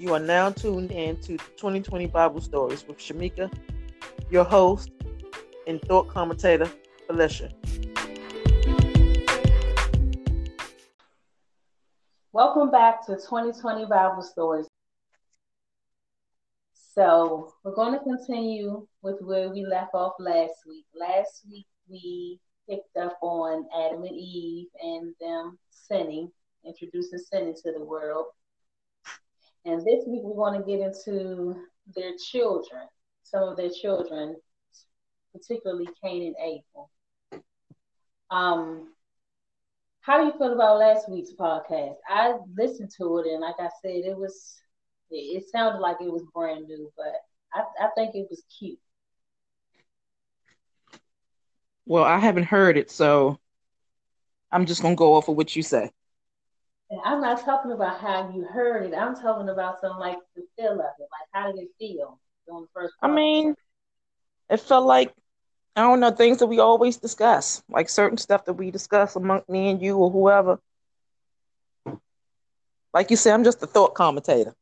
You are now tuned in to 2020 Bible Stories with Shamika, your host and thought commentator, Felicia. Welcome back to 2020 Bible Stories. So, we're going to continue with where we left off last week. Last week, we picked up on Adam and Eve and them sinning, introducing sin into the world. And this week we're going to get into their children, some of their children, particularly Cain and Abel. Um, how do you feel about last week's podcast? I listened to it, and like I said, it was it, it sounded like it was brand new, but I, I think it was cute. Well, I haven't heard it, so I'm just gonna go off of what you say. And I'm not talking about how you heard it. I'm talking about some like the feel of it. Like how did it feel on the first? Part? I mean, it felt like I don't know things that we always discuss, like certain stuff that we discuss among me and you or whoever. Like you said, I'm just a thought commentator.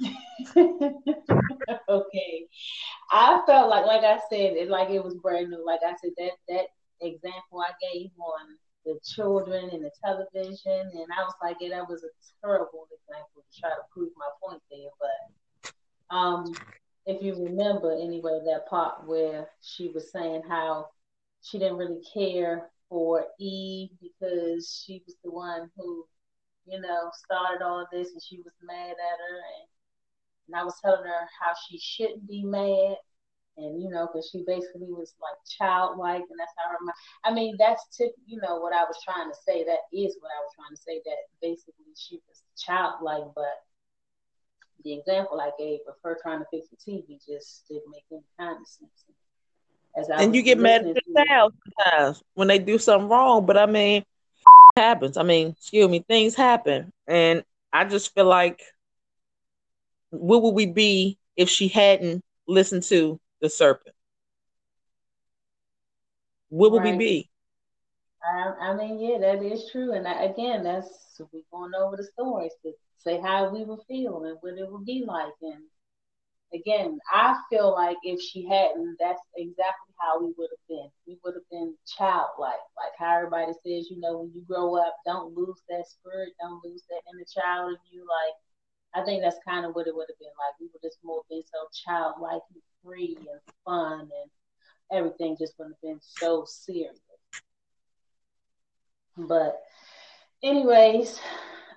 okay, I felt like, like I said, it like it was brand new. Like I said, that that example I gave on the children and the television, and I was like, yeah, that was a terrible example to try to prove my point there. But um, if you remember, anyway, that part where she was saying how she didn't really care for Eve because she was the one who, you know, started all this, and she was mad at her, and and I was telling her how she shouldn't be mad, and you know, because she basically was like childlike, and that's how her. Mind. I mean, that's tip. You know what I was trying to say. That is what I was trying to say. That basically she was childlike, but the example I gave of her trying to fix the TV just didn't make any kind of sense. As I and you get mad at yourself sometimes when they do something wrong, but I mean, happens. I mean, excuse me, things happen, and I just feel like, where would we be if she hadn't listened to the serpent? What would right. we be? I, I, mean, yeah, that is true. And I, again, that's we going over the stories to say how we would feel and what it would be like. And again, I feel like if she hadn't, that's exactly how we would have been. We would have been childlike, like how everybody says, you know, when you grow up, don't lose that spirit, don't lose that inner child in you. Like, I think that's kind of what it would have been like. We would just more been so childlike free and fun, and everything just wouldn't have been so serious. But, anyways,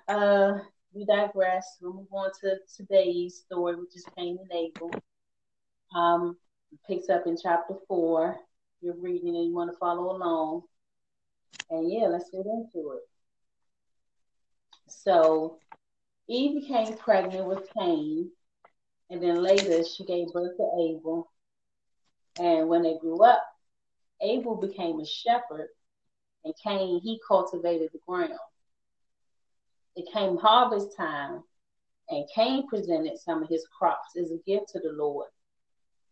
uh, we digress. We'll move on to today's story, which is Cain and Abel. Um, picks up in chapter four. You're reading and you want to follow along. And yeah, let's get into it. So Eve became pregnant with Cain, and then later she gave birth to Abel. And when they grew up, Abel became a shepherd, and Cain he cultivated the ground it came harvest time, and Cain presented some of his crops as a gift to the Lord.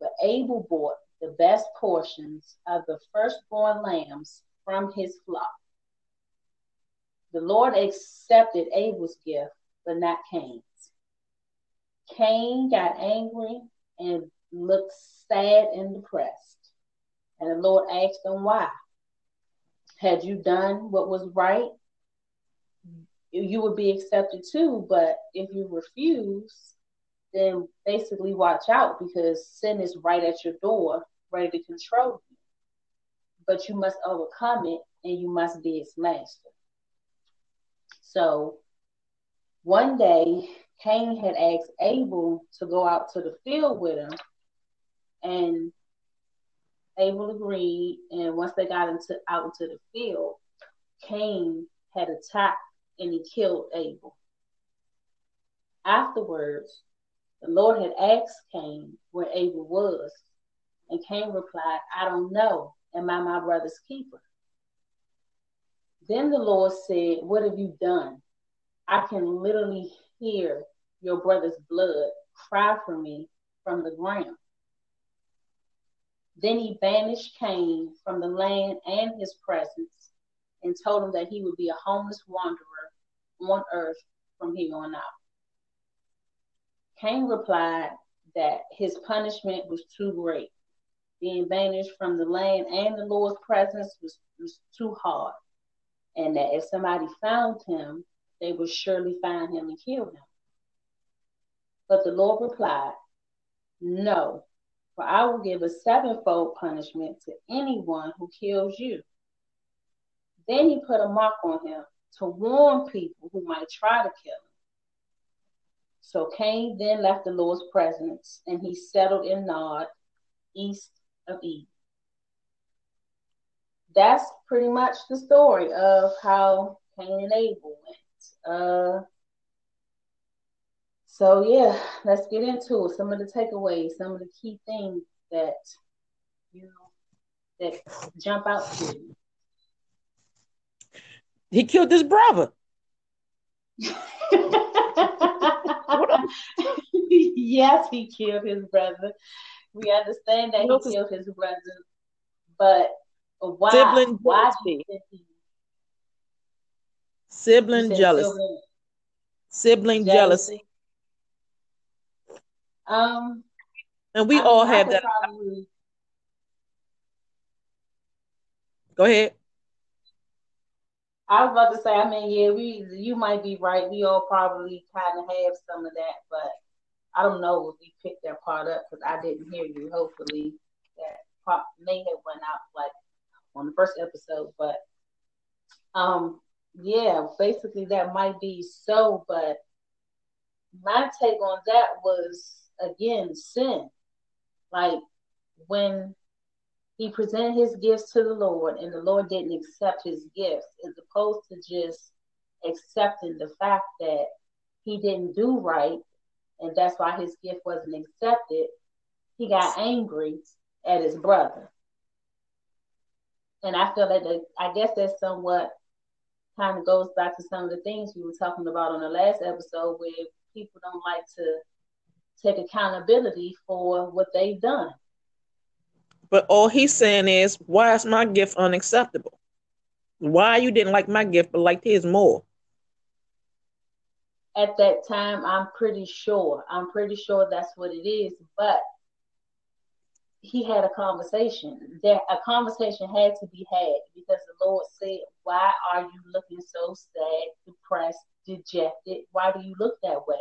But Abel brought the best portions of the firstborn lambs from his flock. The Lord accepted Abel's gift, but not Cain's. Cain got angry and looked sad and depressed. And the Lord asked him why. Had you done what was right? you would be accepted too. But if you refuse, then basically watch out because sin is right at your door, ready to control you. But you must overcome it and you must be its master. So one day, Cain had asked Abel to go out to the field with him, and Abel agreed. And once they got into out into the field, Cain had attacked and he killed Abel. Afterwards, the Lord had asked Cain where Abel was, and Cain replied, I don't know. Am I my brother's keeper? Then the Lord said, What have you done? I can literally hear your brother's blood cry for me from the ground. Then he banished Cain from the land and his presence and told him that he would be a homeless wanderer on earth from here on out. Cain replied that his punishment was too great. Being banished from the land and the Lord's presence was, was too hard. And that if somebody found him, they would surely find him and kill him. But the Lord replied, No, for I will give a sevenfold punishment to anyone who kills you. Then he put a mark on him to warn people who might try to kill him. So Cain then left the Lord's presence and he settled in Nod, east of Eden. That's pretty much the story of how Cain and Abel went. Uh, so yeah, let's get into. Some of the takeaways, some of the key things that you know that jump out to you. He killed his brother. yes, he killed his brother. We understand that he killed his brother, but why? Sibling why jealousy. Sibling jealousy. Sibling, sibling jealousy. Um, and we I all mean, have that. Probably... Go ahead. I was about to say, I mean, yeah, we you might be right. We all probably kind of have some of that, but I don't know if we picked that part up because I didn't hear you. Hopefully, that part may have went out like on the first episode, but um, yeah, basically that might be so. But my take on that was again sin. Like when he presented his gifts to the Lord and the Lord didn't accept his gifts, as opposed to just accepting the fact that he didn't do right and that's why his gift wasn't accepted, he got angry at his brother. And I feel that the, I guess that's somewhat kind of goes back to some of the things we were talking about on the last episode where people don't like to take accountability for what they've done. But all he's saying is, why is my gift unacceptable? Why you didn't like my gift but liked his more? At that time, I'm pretty sure. I'm pretty sure that's what it is. But he had a conversation. There, a conversation had to be had because the Lord said, "Why are you looking so sad, depressed, dejected? Why do you look that way?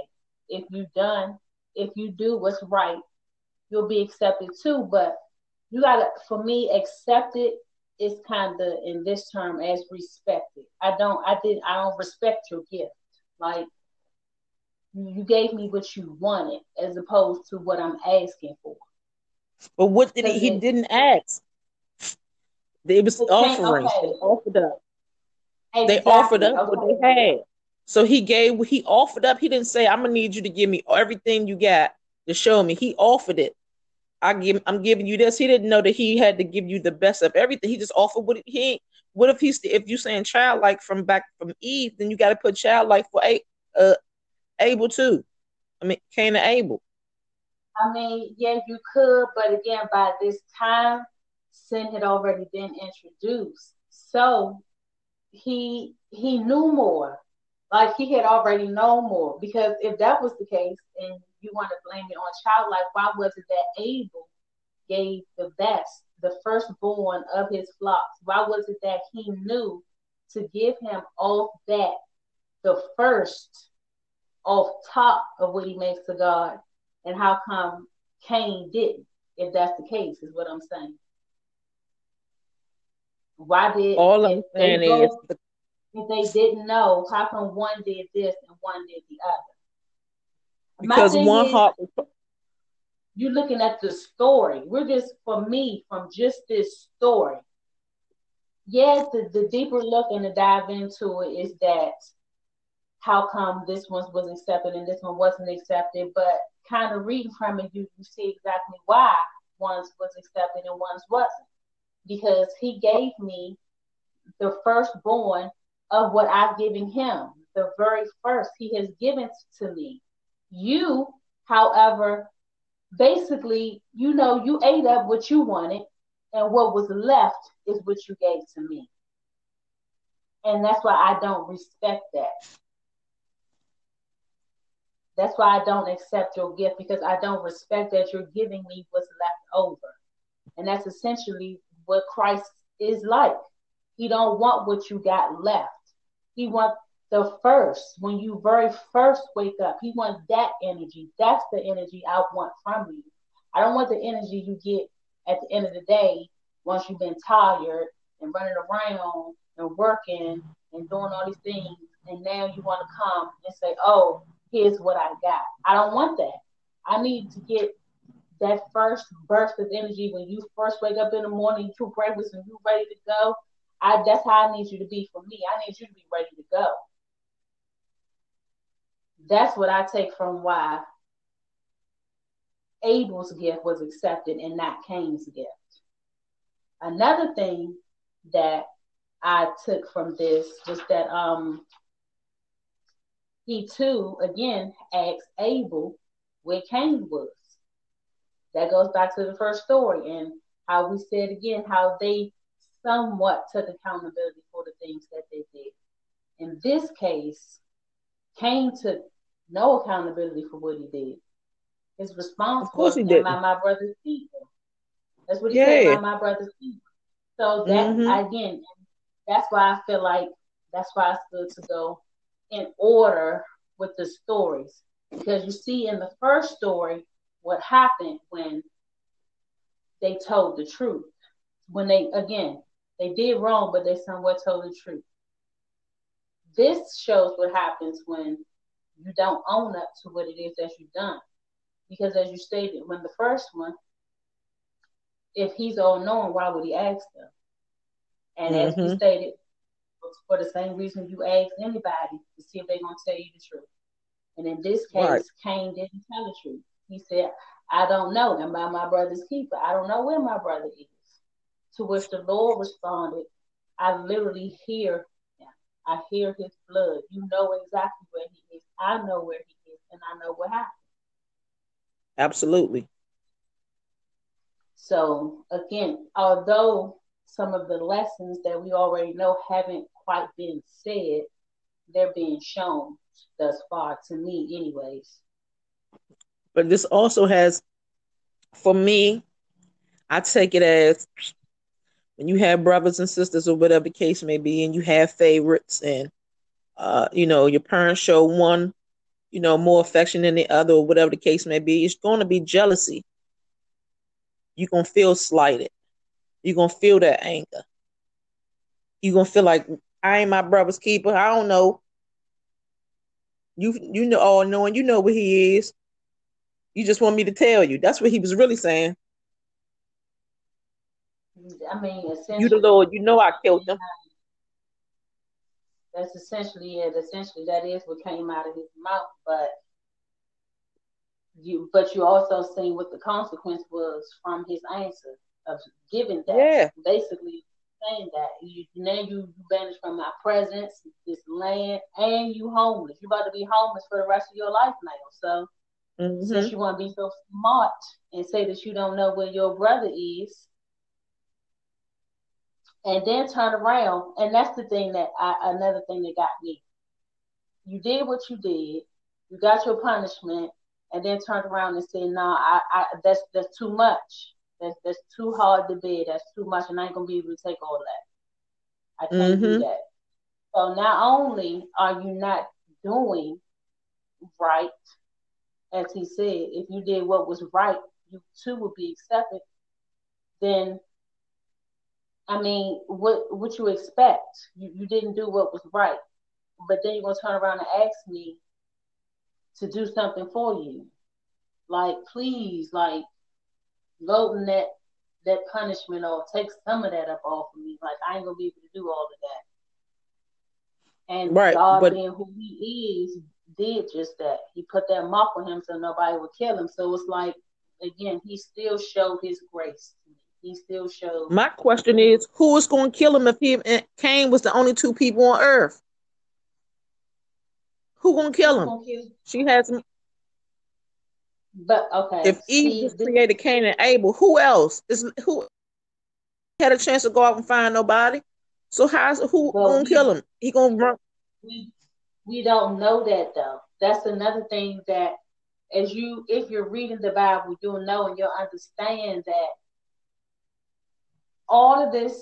If you've done, if you do what's right, you'll be accepted too." But you gotta, for me, accepted is kind of in this term as respected. I don't, I did, I don't respect your gift. Like you gave me what you wanted as opposed to what I'm asking for. But what did he? He didn't ask. It was offering. Okay. They offered up. Exactly. They offered up okay. what they had. So he gave. He offered up. He didn't say, "I'm gonna need you to give me everything you got to show me." He offered it. I give. I'm giving you this. He didn't know that he had to give you the best of everything. He just offered what he. What if he's if you saying childlike from back from Eve, then you got to put childlike for a uh, Abel too. I mean, Cain and Abel. I mean, yeah, you could, but again, by this time, sin had already been introduced. So he he knew more. Like he had already known more. Because if that was the case, and you want to blame it on childlike, why was it that Abel gave the best, the firstborn of his flocks? Why was it that he knew to give him all that, the first off top of what he makes to God, and how come Cain didn't? If that's the case, is what I'm saying. Why did all I'm saying is the, if they didn't know, how come one did this and one did the other? Because one heart. You're looking at the story. We're just for me from just this story. Yes, the, the deeper look and the dive into it is that how come this one was accepted and this one wasn't accepted, but kind of reading from it, you, you see exactly why one's was accepted and one's wasn't. Because he gave me the firstborn of what I've given him, the very first he has given to me. You, however, basically, you know, you ate up what you wanted, and what was left is what you gave to me. And that's why I don't respect that. That's why I don't accept your gift because I don't respect that you're giving me what's left over. And that's essentially what Christ is like. He don't want what you got left. He wants the first, when you very first wake up, he wants that energy. That's the energy I want from you. I don't want the energy you get at the end of the day once you've been tired and running around and working and doing all these things. And now you want to come and say, oh, here's what I got. I don't want that. I need to get that first burst of energy when you first wake up in the morning, you breakfast and you ready to go. I that's how I need you to be for me. I need you to be ready to go. That's what I take from why Abel's gift was accepted and not Cain's gift. Another thing that I took from this was that um he too again asked Abel where Cain was. That goes back to the first story and how we said again how they somewhat took accountability for the things that they did. In this case, Cain took no accountability for what he did. His response of was, "Am I my brother's people. That's what he yeah. said. I my brother's people. So that mm-hmm. again, that's why I feel like that's why it's good to go in order with the stories because you see in the first story what happened when they told the truth. When they again they did wrong, but they somewhat told the truth. This shows what happens when you don't own up to what it is that you've done. Because as you stated, when the first one, if he's all knowing, why would he ask them? And mm-hmm. as you mm-hmm. stated, for the same reason you ask anybody to see if they're gonna tell you the truth. And in this case, right. Cain didn't tell the truth. He said, I don't know. Am I my brother's keeper? I don't know where my brother is. To which the Lord responded, I literally hear him. I hear his blood. You know exactly where he is. I know where he is, and I know what happened. Absolutely. So again, although some of the lessons that we already know haven't quite been said, they're being shown thus far to me, anyways. But this also has, for me, I take it as when you have brothers and sisters or whatever the case may be, and you have favorites, and uh, you know your parents show one, you know, more affection than the other, or whatever the case may be, it's going to be jealousy. You're gonna feel slighted. You're gonna feel that anger. You're gonna feel like I ain't my brother's keeper. I don't know. You you know all knowing, you know what he is. You just want me to tell you. That's what he was really saying. I mean, you the Lord, you know I killed them. That's essentially it. Essentially, that is what came out of his mouth. But you, but you also seen what the consequence was from his answer of giving that. Yeah. Basically saying that you now you banished from my presence, this land, and you homeless. You're about to be homeless for the rest of your life now. So mm-hmm. since you want to be so smart and say that you don't know where your brother is, and then turn around. And that's the thing that I, another thing that got me. You did what you did. You got your punishment, and then turned around and said, "No, I, I, that's that's too much. That's that's too hard to bear. That's too much, and I ain't gonna be able to take all that. I can't mm-hmm. do that." So not only are you not doing right, as he said, if you did what was right, you too would be accepted. Then I mean, what what you expect? You you didn't do what was right, but then you're gonna turn around and ask me to do something for you. Like, please, like, loading that that punishment or take some of that up off of me. Like, I ain't gonna be able to do all of that. And right, God but... being who He is, did just that. He put that mark on him so nobody would kill him. So it's like, again, He still showed His grace to me he still shows. My question is, who is going to kill him if he and Cain was the only two people on Earth? Who going to kill him? Kill? She has. But okay, if Eve See, just created Cain and Abel, who else is who had a chance to go out and find nobody? So how's who well, gonna kill him? He gonna run. We, We don't know that though. That's another thing that as you if you're reading the Bible, you'll know and you'll understand that all of this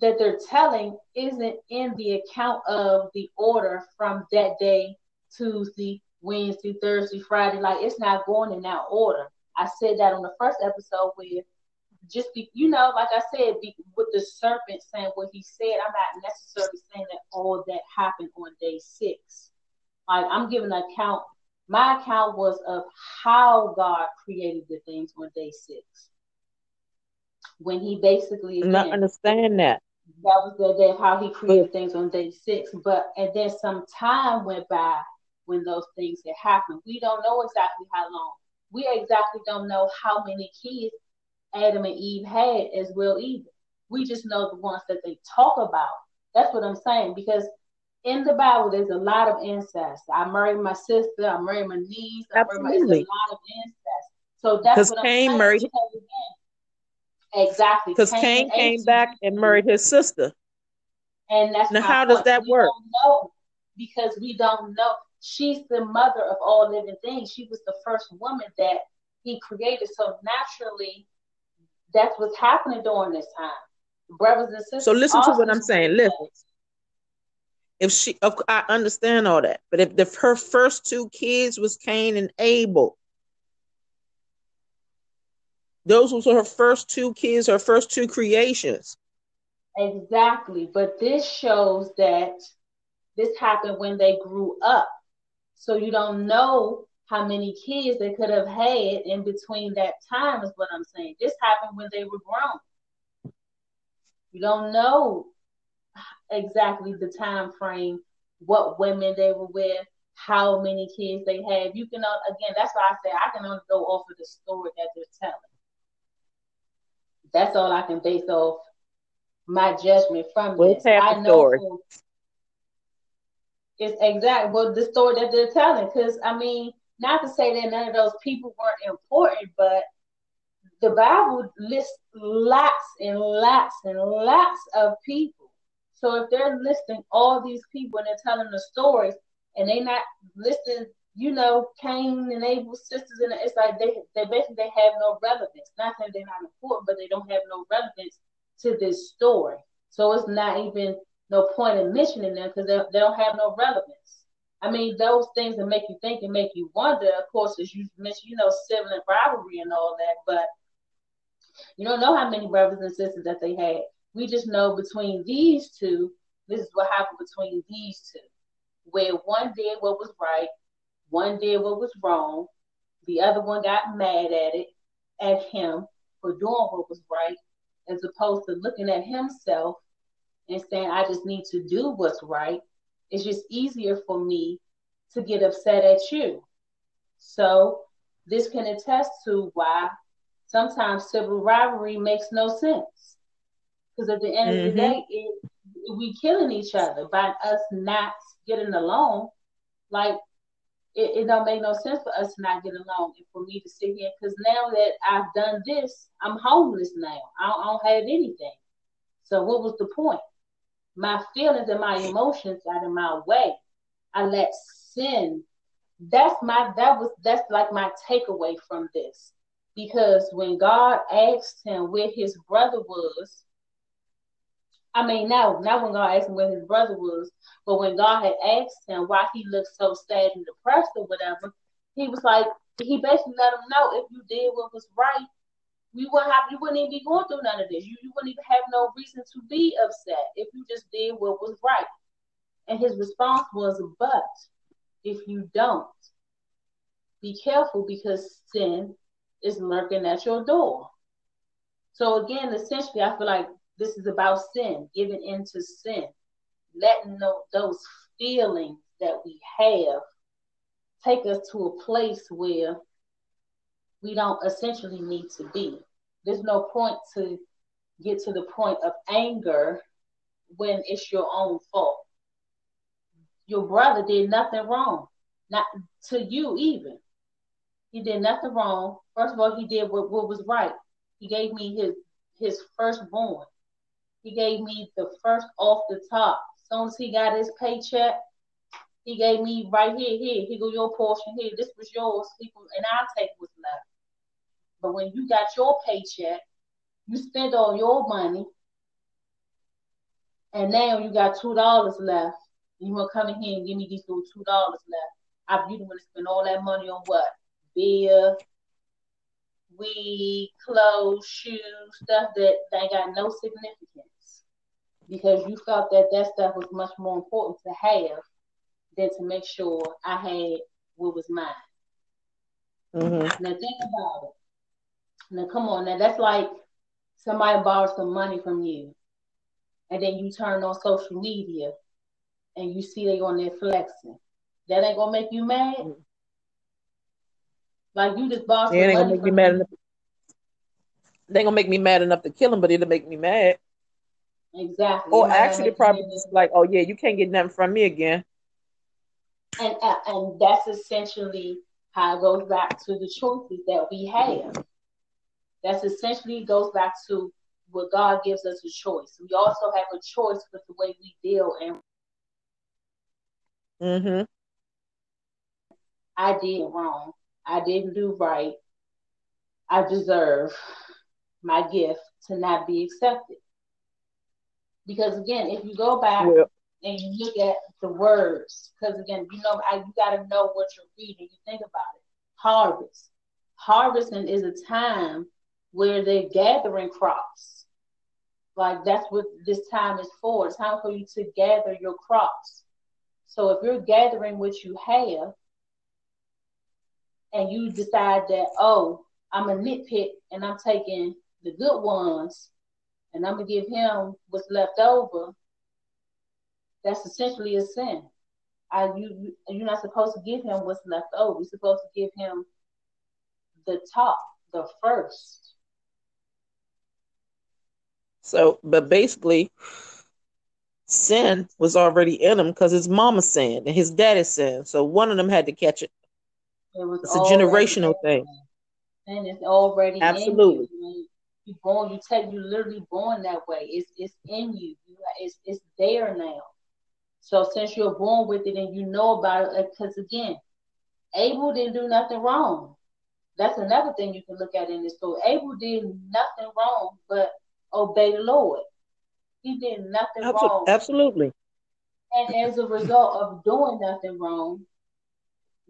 that they're telling isn't in the account of the order from that day, Tuesday, Wednesday, Thursday, Friday. Like it's not going in that order. I said that on the first episode where just be, you know, like I said, be, with the serpent saying what he said, I'm not necessarily saying that all that happened on day six. Like I'm giving an account. My account was of how God created the things on day six. When he basically again, not understand that. That was the day how he created things on day six. But and then some time went by when those things had happened. We don't know exactly how long. We exactly don't know how many kids Adam and Eve had as well either. We just know the ones that they talk about. That's what I'm saying because in the Bible there's a lot of incest. I married my sister. I married my niece. I Absolutely. Married my, a lot of incest. So that's what Cain I'm married. Exactly. Because Cain, Cain came back and married his sister. And that's now how does that we work? because we don't know. She's the mother of all living things. She was the first woman that he created. So naturally, that's what's happening during this time. Brothers and sisters. So listen to what I'm saying. Listen. If she, I understand all that, but if the, her first two kids was Cain and Abel, those were her first two kids, her first two creations. Exactly, but this shows that this happened when they grew up. So you don't know how many kids they could have had in between that time is what I'm saying. This happened when they were grown. You don't know exactly the time frame, what women they were with, how many kids they had. You can uh, again, that's why I say I can only go off of the story that they're telling. That's all I can base off my judgment from this. I know story. it's exactly well the story that they're telling. Because I mean, not to say that none of those people weren't important, but the Bible lists lots and lots and lots of people. So if they're listing all these people and they're telling the stories and they're not listing, you know, Cain and Abel's sisters, and it's like they they basically they have no relevance. Not saying they're not important, but they don't have no relevance to this story. So it's not even no point in mentioning them because they, they don't have no relevance. I mean, those things that make you think and make you wonder, of course, as you mentioned, you know, sibling rivalry and all that, but you don't know how many brothers and sisters that they had. We just know between these two, this is what happened between these two, where one did what was right, one did what was wrong, the other one got mad at it, at him for doing what was right, as opposed to looking at himself and saying, I just need to do what's right it's just easier for me to get upset at you. So this can attest to why sometimes civil rivalry makes no sense. Because at the end mm-hmm. of the mm-hmm. day, it, we killing each other by us not getting along. Like it, it don't make no sense for us to not get along and for me to sit here because now that I've done this, I'm homeless now. I don't, I don't have anything. So what was the point? my feelings and my emotions out of my way. I let sin. That's my that was that's like my takeaway from this. Because when God asked him where his brother was, I mean now not when God asked him where his brother was, but when God had asked him why he looked so sad and depressed or whatever, he was like he basically let him know if you did what was right, you wouldn't have you wouldn't even be going through none of this. You, you wouldn't even have no reason to be upset if you just did what was right. And his response was, But if you don't, be careful because sin is lurking at your door. So again, essentially, I feel like this is about sin, giving into sin, letting those feelings that we have take us to a place where we don't essentially need to be. There's no point to get to the point of anger when it's your own fault. Your brother did nothing wrong, not to you even. He did nothing wrong. First of all, he did what, what was right. He gave me his his firstborn. He gave me the first off the top. As soon as he got his paycheck, He gave me right here, here. He go your portion here. This was yours. And I'll take what's left. But when you got your paycheck, you spend all your money, and now you got two dollars left. You want to come in here and give me these little two dollars left. I you want to spend all that money on what? Beer, weed, clothes, shoes, stuff that they got no significance because you felt that that stuff was much more important to have than to make sure I had what was mine. Mm-hmm. Now think about it. Now come on, now that's like somebody borrows some money from you, and then you turn on social media and you see they on there flexing. That ain't gonna make you mad. Mm-hmm. Like you just borrowed. Yeah, ain't gonna make me mad enough. They ain't gonna make me mad enough to kill him, but it'll make me mad. Exactly. Or actually, probably just like, oh yeah, you can't get nothing from me again. And uh, and that's essentially how it goes back to the choices that we have. That's essentially goes back to what God gives us a choice. We also have a choice with the way we deal and. Mm-hmm. I did wrong. I didn't do right. I deserve my gift to not be accepted. Because again, if you go back yeah. and you look at the words, because again, you know, I, you got to know what you're reading. You think about it. Harvest. Harvesting is a time where they're gathering crops. Like that's what this time is for. It's time for you to gather your crops. So if you're gathering what you have, and you decide that, oh, I'm a nitpick and I'm taking the good ones and I'm gonna give him what's left over, that's essentially a sin. I you you're not supposed to give him what's left over. You're supposed to give him the top, the first. So, but basically, sin was already in him because his mama sinned and his daddy sinned. So one of them had to catch it. It was it's a generational thing. And it's already absolutely. You. born, you take you literally born that way. It's it's in you. you it's it's there now. So since you're born with it and you know about it, because again, Abel didn't do nothing wrong. That's another thing you can look at in this story. Abel did nothing wrong but obey the Lord. He did nothing Absol- wrong. Absolutely. And as a result of doing nothing wrong,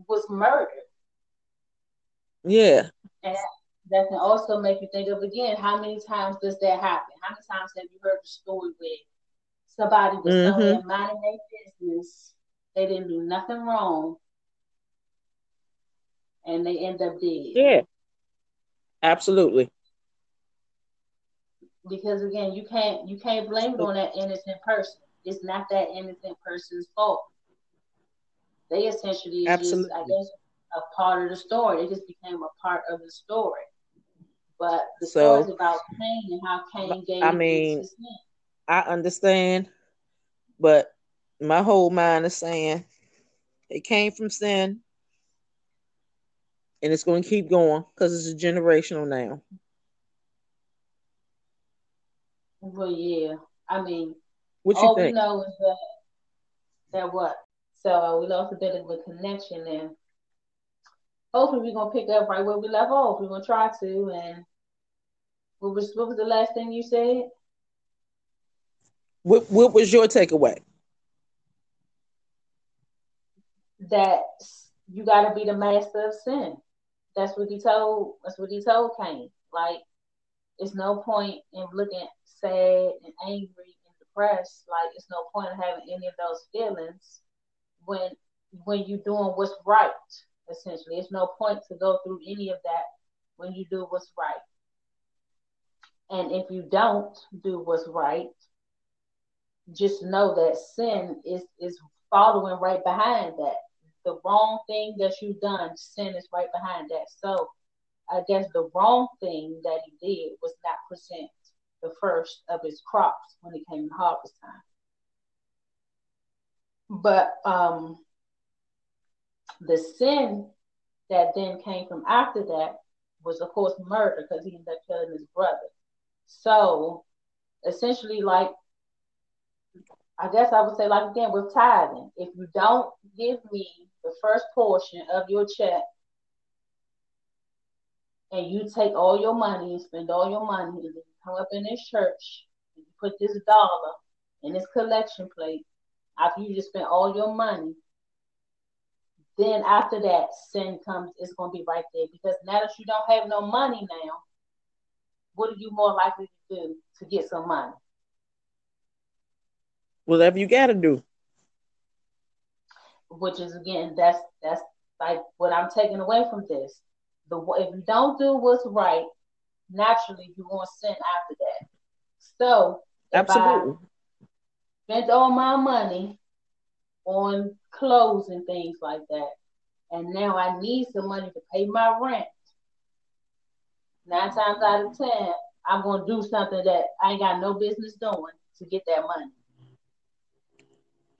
was murdered. Yeah. And that can also make you think of again how many times does that happen? How many times have you heard the story where somebody was mm-hmm. somewhere minding their business, they didn't do nothing wrong, and they end up dead? Yeah. Absolutely. Because again, you can't you can't blame it on that innocent person. It's not that innocent person's fault. They essentially Absolutely. just I guess a part of the story. It just became a part of the story. But the so, story is about Cain and how Cain gave. I mean, I understand, but my whole mind is saying it came from sin, and it's going to keep going because it's a generational now. Well, yeah. I mean, what you all we know is that that what. So we lost a bit of a connection there hopefully we're gonna pick up right where we left off. We're gonna try to. And what was what was the last thing you said? What What was your takeaway? That you got to be the master of sin. That's what he told. That's what he told Cain. Like, it's no point in looking sad and angry and depressed. Like, it's no point in having any of those feelings when when you're doing what's right essentially. There's no point to go through any of that when you do what's right. And if you don't do what's right, just know that sin is is following right behind that. The wrong thing that you've done, sin is right behind that. So I guess the wrong thing that he did was not present the first of his crops when it came to harvest time. But um the sin that then came from after that was, of course, murder because he ended up killing his brother. So essentially, like I guess I would say, like again, with tithing, if you don't give me the first portion of your check and you take all your money and spend all your money and then you come up in this church and you put this dollar in this collection plate after you just spent all your money, then after that sin comes, it's gonna be right there. Because now that you don't have no money now, what are you more likely to do to get some money? Whatever you gotta do. Which is again, that's that's like what I'm taking away from this. The if you don't do what's right, naturally you're gonna sin after that. So absolutely spent all my money on clothes and things like that, and now I need some money to pay my rent. Nine times out of ten, I'm gonna do something that I ain't got no business doing to get that money.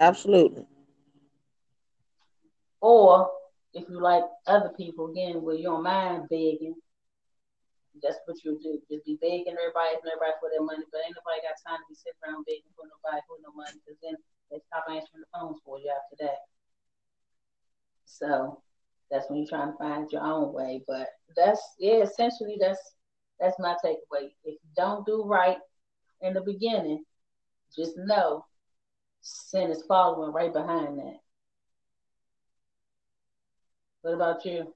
Absolutely. Or if you like other people again, where you don't mind begging, that's what you do. Just be begging everybody, everybody for their money, but ain't nobody got time to be sitting around begging for nobody for no money, because then they stop answering the phones for you after that. So that's when you're trying to find your own way. But that's yeah, essentially that's that's my takeaway. If you don't do right in the beginning, just know sin is following right behind that. What about you?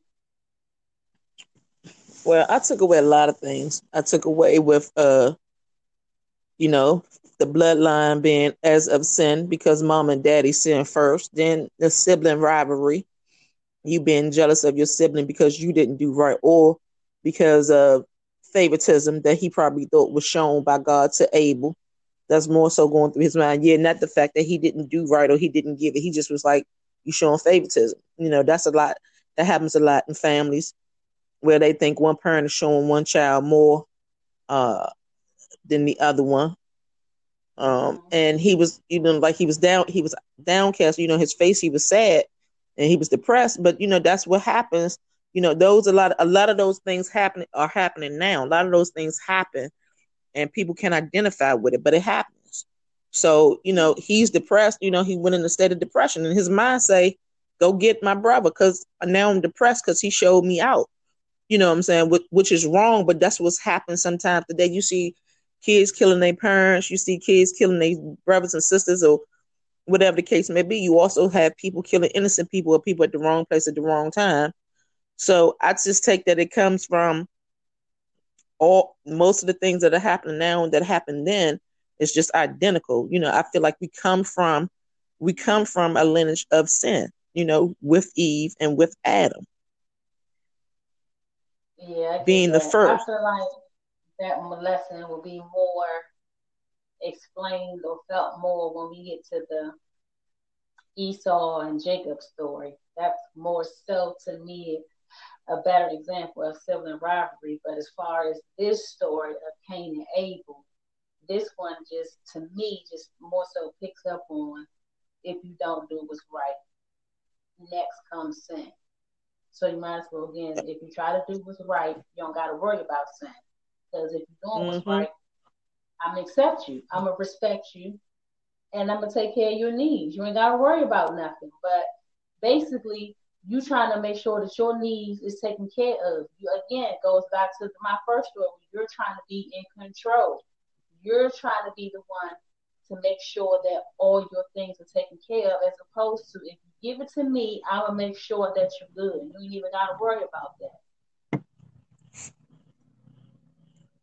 Well, I took away a lot of things. I took away with uh you know, the bloodline being as of sin because mom and daddy sin first, then the sibling rivalry, you being jealous of your sibling because you didn't do right or because of favoritism that he probably thought was shown by God to Abel. That's more so going through his mind. Yeah, not the fact that he didn't do right or he didn't give it. He just was like, you showing favoritism. You know, that's a lot. That happens a lot in families where they think one parent is showing one child more uh, than the other one. Um, and he was, you know, like he was down, he was downcast, you know, his face, he was sad and he was depressed. But you know, that's what happens. You know, those a lot, a lot of those things happen are happening now. A lot of those things happen, and people can identify with it, but it happens. So you know, he's depressed. You know, he went in a state of depression, and his mind say, "Go get my brother," because now I'm depressed because he showed me out. You know what I'm saying? Which, which is wrong, but that's what's happened sometimes today. You see kids killing their parents, you see kids killing their brothers and sisters, or whatever the case may be. You also have people killing innocent people or people at the wrong place at the wrong time. So I just take that it comes from all most of the things that are happening now and that happened then is just identical. You know, I feel like we come from we come from a lineage of sin, you know, with Eve and with Adam. Yeah, being the first. I feel like that lesson will be more explained or felt more when we get to the Esau and Jacob story. That's more so to me a better example of sibling rivalry. But as far as this story of Cain and Abel, this one just to me just more so picks up on if you don't do what's right. Next comes sin. So you might as well again, if you try to do what's right, you don't gotta worry about sin. Because if you're doing mm-hmm. what's right, I'm gonna accept you. I'm gonna respect you, and I'm gonna take care of your needs. You ain't gotta worry about nothing. But basically, you trying to make sure that your needs is taken care of. You again goes back to my first story. You're trying to be in control. You're trying to be the one to make sure that all your things are taken care of, as opposed to if you give it to me, I'm gonna make sure that you're good. You ain't even gotta worry about that.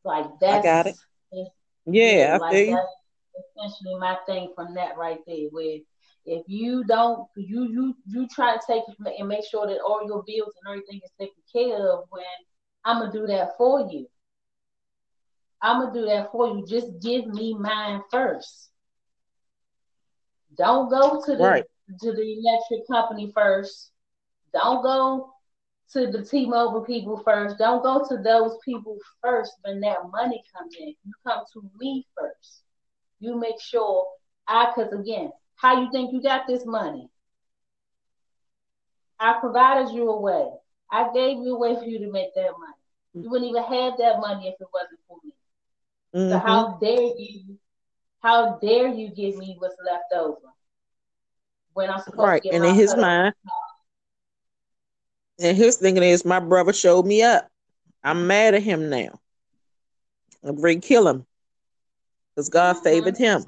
Like that's I got it. Yeah, like that's essentially my thing from that right there. Where if you don't, you you you try to take and make sure that all your bills and everything is taken care of. When I'm gonna do that for you. I'm gonna do that for you. Just give me mine first. Don't go to the right. to the electric company first. Don't go to the T-Mobile people first. Don't go to those people first when that money comes in. You come to me first. You make sure I, because again, how you think you got this money? I provided you a way. I gave you a way for you to make that money. You wouldn't even have that money if it wasn't for me. Mm-hmm. So how dare you? How dare you give me what's left over when I'm supposed right. to get and in his mind, and his thinking is, my brother showed me up. I'm mad at him now. I'm ready to kill him because God favored him.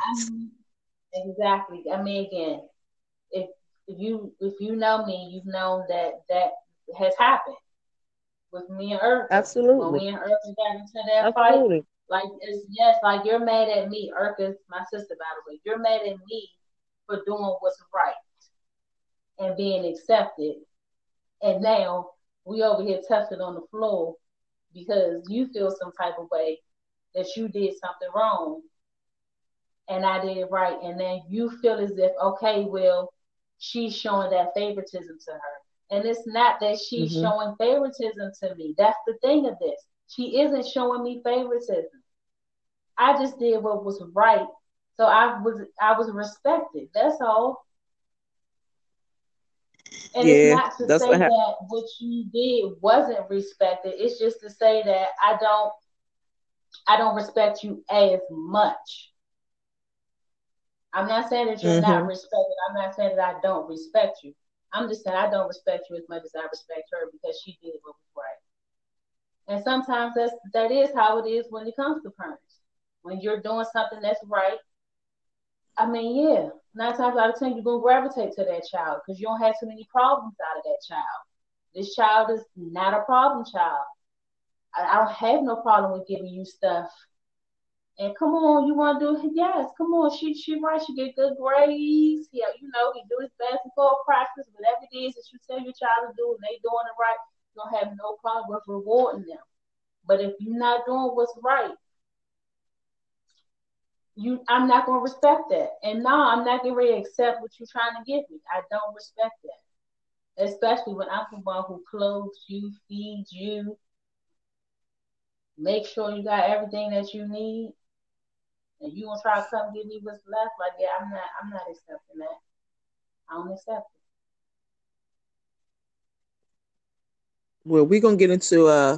exactly. I mean, again, if you if you know me, you've known that that has happened with me and Earth. Absolutely. When me and Earth got into that Absolutely. fight, like it's yes, like you're mad at me. Earth is my sister, by the way. You're mad at me for doing what's right and being accepted, and now we over here touching on the floor because you feel some type of way that you did something wrong and I did it right. And then you feel as if, okay, well, she's showing that favoritism to her. And it's not that she's mm-hmm. showing favoritism to me. That's the thing of this. She isn't showing me favoritism. I just did what was right. So I was I was respected. That's all. And yeah, it's not to say that what you did wasn't respected. It's just to say that I don't I don't respect you as much. I'm not saying that you're mm-hmm. not respected. I'm not saying that I don't respect you. I'm just saying I don't respect you as much as I respect her because she did what was right. And sometimes that's that is how it is when it comes to parents. When you're doing something that's right, I mean, yeah, nine times out of ten you're gonna gravitate to that child because you don't have too many problems out of that child. This child is not a problem child. I, I don't have no problem with giving you stuff and come on, you want to do it? yes, come on. She she right. She get good grades. Yeah, you know he do his basketball practice, whatever it is that you tell your child to do, and they doing it right. You don't have no problem with rewarding them. But if you're not doing what's right, you I'm not gonna respect that. And no, I'm not gonna really accept what you're trying to give me. I don't respect that. Especially when I'm the one who clothes you, feeds you, make sure you got everything that you need and you gonna try to come give me what's left, like yeah, I'm not I'm not accepting that. I don't accept it. Well, we're gonna get into uh,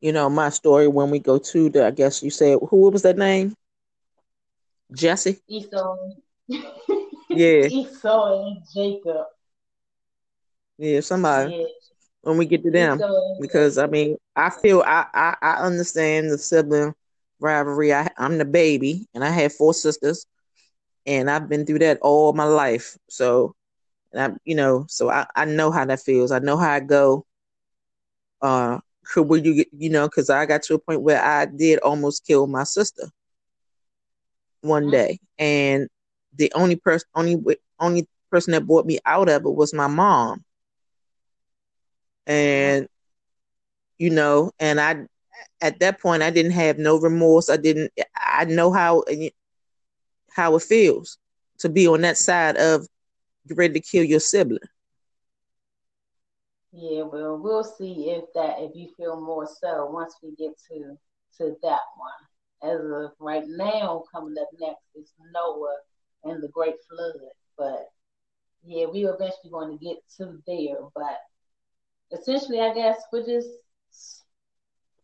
you know, my story when we go to the I guess you said who was that name? Jesse? Esau. yeah. Esau and Jacob. Yeah, somebody. Yeah. When we get to them. Because I mean, I feel I, I I understand the sibling rivalry. I, I'm the baby, and I have four sisters, and I've been through that all my life. So, and I, you know, so I, I know how that feels. I know how I go. Uh, where you get, you know, because I got to a point where I did almost kill my sister one mm-hmm. day, and the only person, only only person that brought me out of it was my mom. And you know, and I at that point I didn't have no remorse. I didn't I know how how it feels to be on that side of you ready to kill your sibling. Yeah, well, we'll see if that if you feel more so once we get to to that one. As of right now, coming up next is Noah and the Great Flood. But yeah, we are eventually going to get to there. But essentially, I guess we're just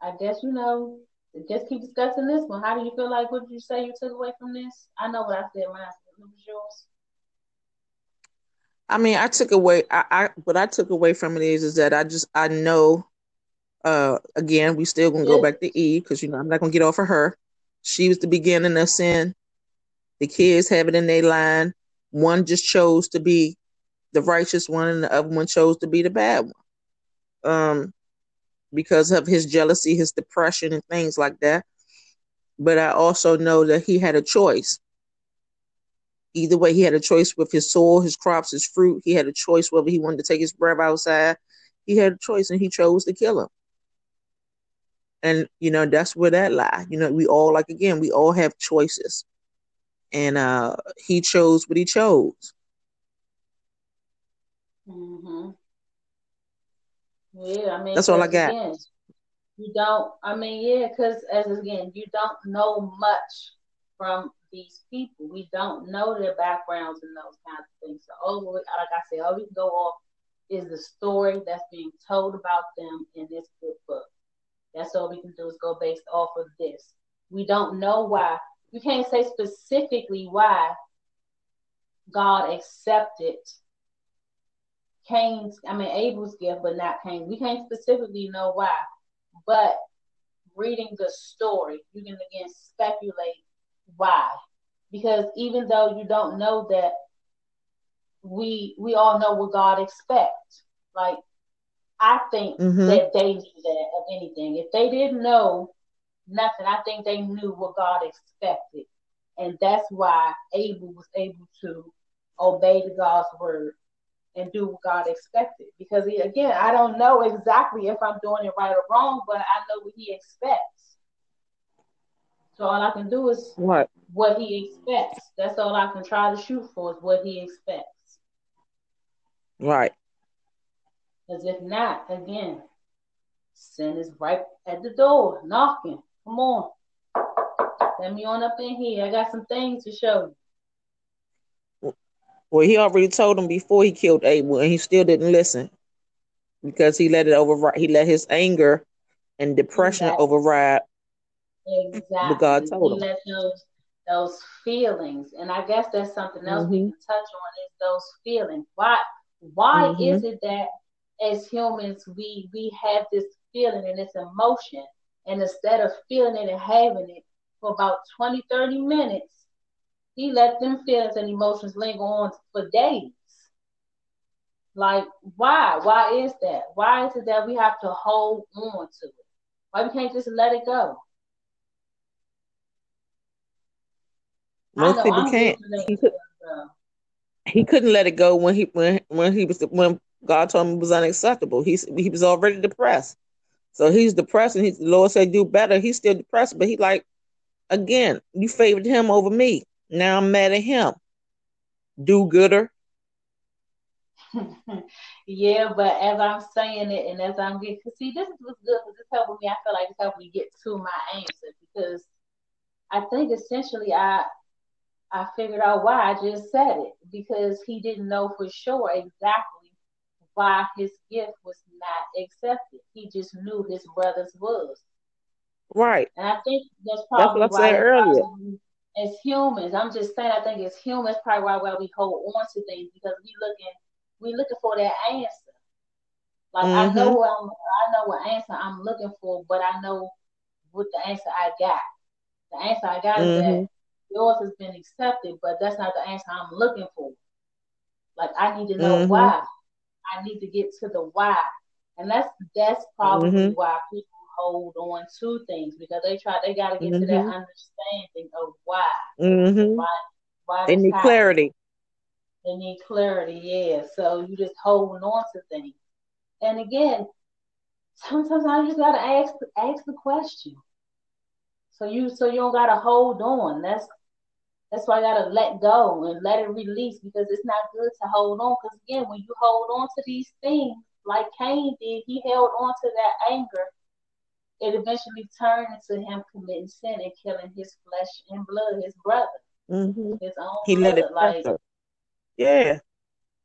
I guess you know, just keep discussing this one. How do you feel like? What did you say you took away from this? I know what I said I was yours. I mean, I took away. I, I what I took away from it is is that I just I know. Uh, again, we still gonna go back to E because you know I'm not gonna get off of her. She was the beginning of sin. The kids have it in their line. One just chose to be the righteous one, and the other one chose to be the bad one. Um, because of his jealousy, his depression, and things like that. But I also know that he had a choice. Either way, he had a choice with his soil, his crops, his fruit. He had a choice whether he wanted to take his breath outside. He had a choice, and he chose to kill him. And you know that's where that lie. You know, we all like again, we all have choices, and uh he chose what he chose. Mm-hmm. Yeah, I mean that's all I got. Again, you don't. I mean, yeah, because as again, you don't know much from these people. We don't know their backgrounds and those kinds of things. So all, like I said, all we can go off is the story that's being told about them in this good book. That's all we can do is go based off of this. We don't know why you can't say specifically why God accepted Cain's, I mean Abel's gift, but not Cain. We can't specifically know why. But reading the story, you can again speculate why. Because even though you don't know that we we all know what God expects. Like I think mm-hmm. that they knew that of anything. If they didn't know nothing, I think they knew what God expected. And that's why Abel was able to obey the God's word and do what God expected. Because he, again, I don't know exactly if I'm doing it right or wrong, but I know what he expects. So all I can do is what what he expects. That's all I can try to shoot for is what he expects. Right. Because if not, again, sin is right at the door, knocking. Come on. Let me on up in here. I got some things to show you. Well, he already told him before he killed Abel, and he still didn't listen because he let it override. He let his anger and depression exactly. override. Exactly. What God told he him. Let those, those feelings, and I guess that's something else mm-hmm. we can touch on is those feelings. Why? Why mm-hmm. is it that as humans we we have this feeling and this emotion, and instead of feeling it and having it for about 20, 30 minutes, he let them feelings and emotions linger on for days. Like, why? Why is that? Why is it that we have to hold on to it? Why we can't just let it go? Most people can't. He, could, uh, he couldn't let it go when he when when he was when God told him it was unacceptable. He's he was already depressed. So he's depressed and he's the Lord said do better. He's still depressed, but he like again, you favored him over me. Now I'm mad at him. Do gooder. yeah, but as I'm saying it and as I'm getting see this is what's good because it's helping me. I feel like it's helping me get to my answer because I think essentially I I figured out why I just said it because he didn't know for sure exactly why his gift was not accepted. He just knew his brothers was. Right. And I think that's probably that's what I said earlier. As humans, I'm just saying I think as humans probably why, why we hold on to things because we looking we looking for that answer. Like mm-hmm. I know what I'm, I know what answer I'm looking for, but I know what the answer I got. The answer I got mm-hmm. is that mm-hmm yours has been accepted, but that's not the answer I'm looking for. Like I need to know mm-hmm. why. I need to get to the why. And that's that's probably mm-hmm. why people hold on to things because they try they gotta get mm-hmm. to that mm-hmm. understanding of why. Mm-hmm. Why why they need happening. clarity. They need clarity, yeah. So you just holding on to things. And again, sometimes I just gotta ask ask the question. So you so you don't gotta hold on. That's that's why I gotta let go and let it release because it's not good to hold on. Because again, when you hold on to these things, like Cain did, he held on to that anger. It eventually turned into him committing sin and killing his flesh and blood, his brother, mm-hmm. his own. He let it like, yeah,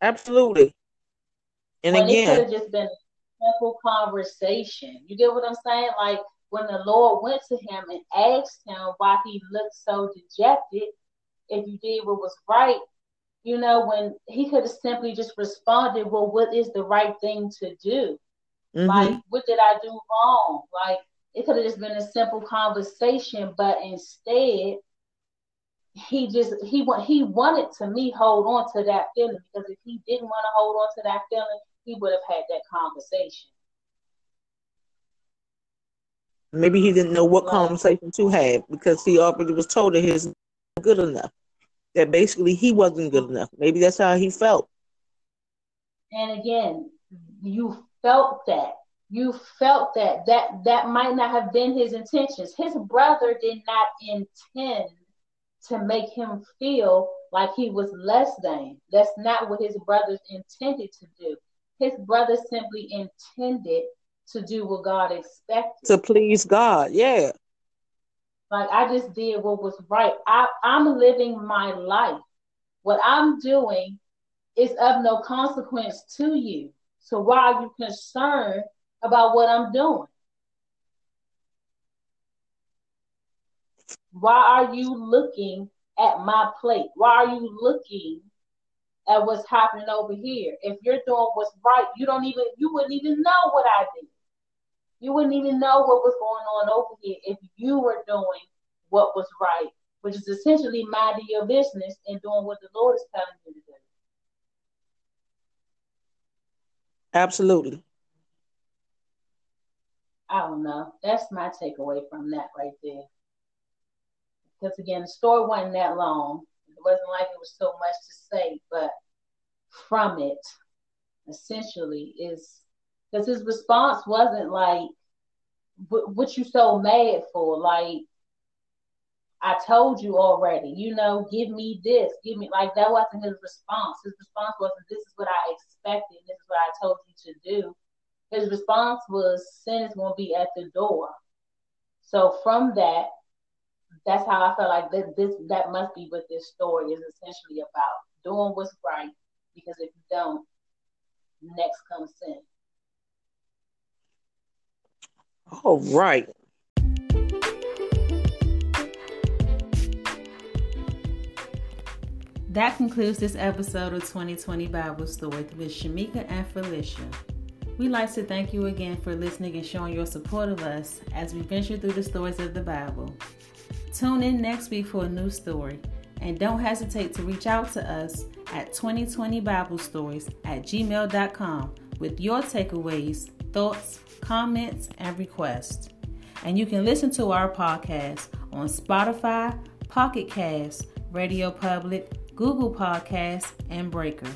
absolutely. And again, it could have just been a simple conversation. You get what I'm saying? Like when the Lord went to him and asked him why he looked so dejected, if you did what was right, you know, when he could have simply just responded, well, what is the right thing to do? Mm-hmm. Like, what did I do wrong? Like, it could have just been a simple conversation, but instead, he just he want he wanted to me hold on to that feeling because if he didn't want to hold on to that feeling, he would have had that conversation. Maybe he didn't know what conversation to have because he already was told that his good enough. That basically he wasn't good enough. Maybe that's how he felt. And again, you felt that. You felt that. That that might not have been his intentions. His brother did not intend to make him feel like he was less than. That's not what his brothers intended to do. His brother simply intended to do what God expected. To please God, yeah. Like I just did what was right. I, I'm living my life. What I'm doing is of no consequence to you. So why are you concerned about what I'm doing? Why are you looking at my plate? Why are you looking at what's happening over here? If you're doing what's right, you don't even you wouldn't even know what I did. You wouldn't even know what was going on over here if you were doing what was right, which is essentially minding your business and doing what the Lord is telling you to do. Absolutely. I don't know. That's my takeaway from that right there. Because again, the story wasn't that long. It wasn't like it was so much to say, but from it, essentially, is because his response wasn't like, "What you so mad for?" Like, I told you already. You know, give me this, give me like that wasn't his response. His response wasn't, "This is what I expected. This is what I told you to do." His response was, "Sin is going to be at the door." So from that, that's how I felt like that. This that must be what this story is essentially about: doing what's right. Because if you don't, next comes sin. All right. That concludes this episode of 2020 Bible Story with Shamika and Felicia. We'd like to thank you again for listening and showing your support of us as we venture through the stories of the Bible. Tune in next week for a new story. And don't hesitate to reach out to us at 2020 Bible Stories at gmail.com with your takeaways, thoughts, comments, and requests. And you can listen to our podcast on Spotify, Pocket Cast, Radio Public, Google Podcasts, and Breaker.